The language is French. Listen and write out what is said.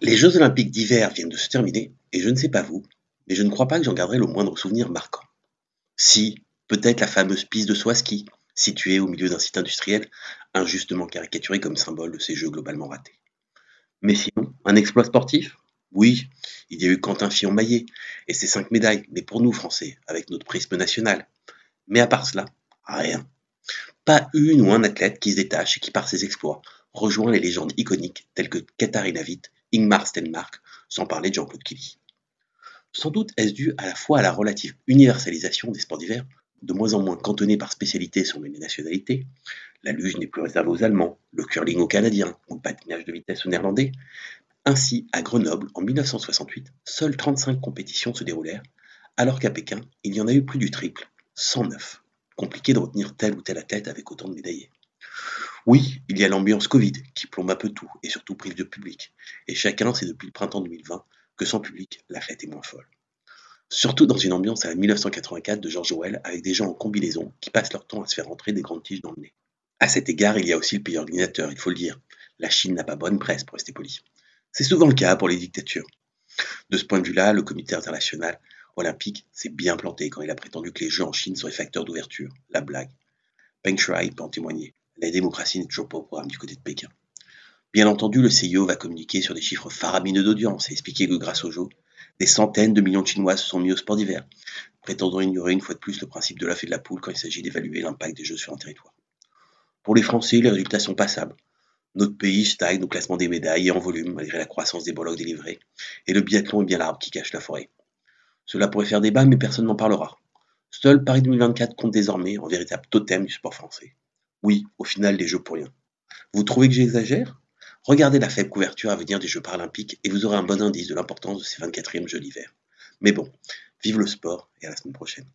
Les Jeux olympiques d'hiver viennent de se terminer, et je ne sais pas vous, mais je ne crois pas que j'en garderai le moindre souvenir marquant. Si, peut-être la fameuse piste de saut ski, située au milieu d'un site industriel, injustement caricaturé comme symbole de ces Jeux globalement ratés. Mais sinon, un exploit sportif? Oui, il y a eu Quentin Fillon-Maillet et ses cinq médailles, mais pour nous Français, avec notre prisme national. Mais à part cela, rien. Pas une ou un athlète qui se détache et qui, par ses exploits, rejoint les légendes iconiques telles que Katharina Witt Ingmar Stenmark, sans parler de Jean-Claude Killy. Sans doute est-ce dû à la fois à la relative universalisation des sports d'hiver, de moins en moins cantonnés par spécialité sur les nationalités, la luge n'est plus réservée aux Allemands, le curling aux Canadiens ou le patinage de vitesse aux Néerlandais. Ainsi, à Grenoble, en 1968, seules 35 compétitions se déroulèrent, alors qu'à Pékin, il y en a eu plus du triple, 109. Compliqué de retenir tel ou tel athlète avec autant de médaillés. Oui, il y a l'ambiance Covid qui plombe un peu tout et surtout prive de public. Et chacun sait depuis le printemps 2020 que sans public, la fête est moins folle. Surtout dans une ambiance à la 1984 de George Orwell avec des gens en combinaison qui passent leur temps à se faire entrer des grandes tiges dans le nez. À cet égard, il y a aussi le pays ordinateur, il faut le dire. La Chine n'a pas bonne presse pour rester poli. C'est souvent le cas pour les dictatures. De ce point de vue-là, le comité international olympique s'est bien planté quand il a prétendu que les Jeux en Chine seraient facteurs d'ouverture. La blague. Peng Shuai peut en témoigner la démocratie n'est toujours pas au programme du côté de Pékin. Bien entendu, le CIO va communiquer sur des chiffres faramineux d'audience et expliquer que grâce aux Jeux, des centaines de millions de Chinois se sont mis au sport d'hiver, prétendant ignorer une fois de plus le principe de la et de la poule quand il s'agit d'évaluer l'impact des Jeux sur un territoire. Pour les Français, les résultats sont passables. Notre pays stagne au classement des médailles et en volume, malgré la croissance des blocs délivrés, et le biathlon est bien l'arbre qui cache la forêt. Cela pourrait faire débat, mais personne n'en parlera. Seul Paris 2024 compte désormais en véritable totem du sport français. Oui, au final, des jeux pour rien. Vous trouvez que j'exagère? Regardez la faible couverture à venir des Jeux paralympiques et vous aurez un bon indice de l'importance de ces 24e Jeux d'hiver. Mais bon, vive le sport et à la semaine prochaine.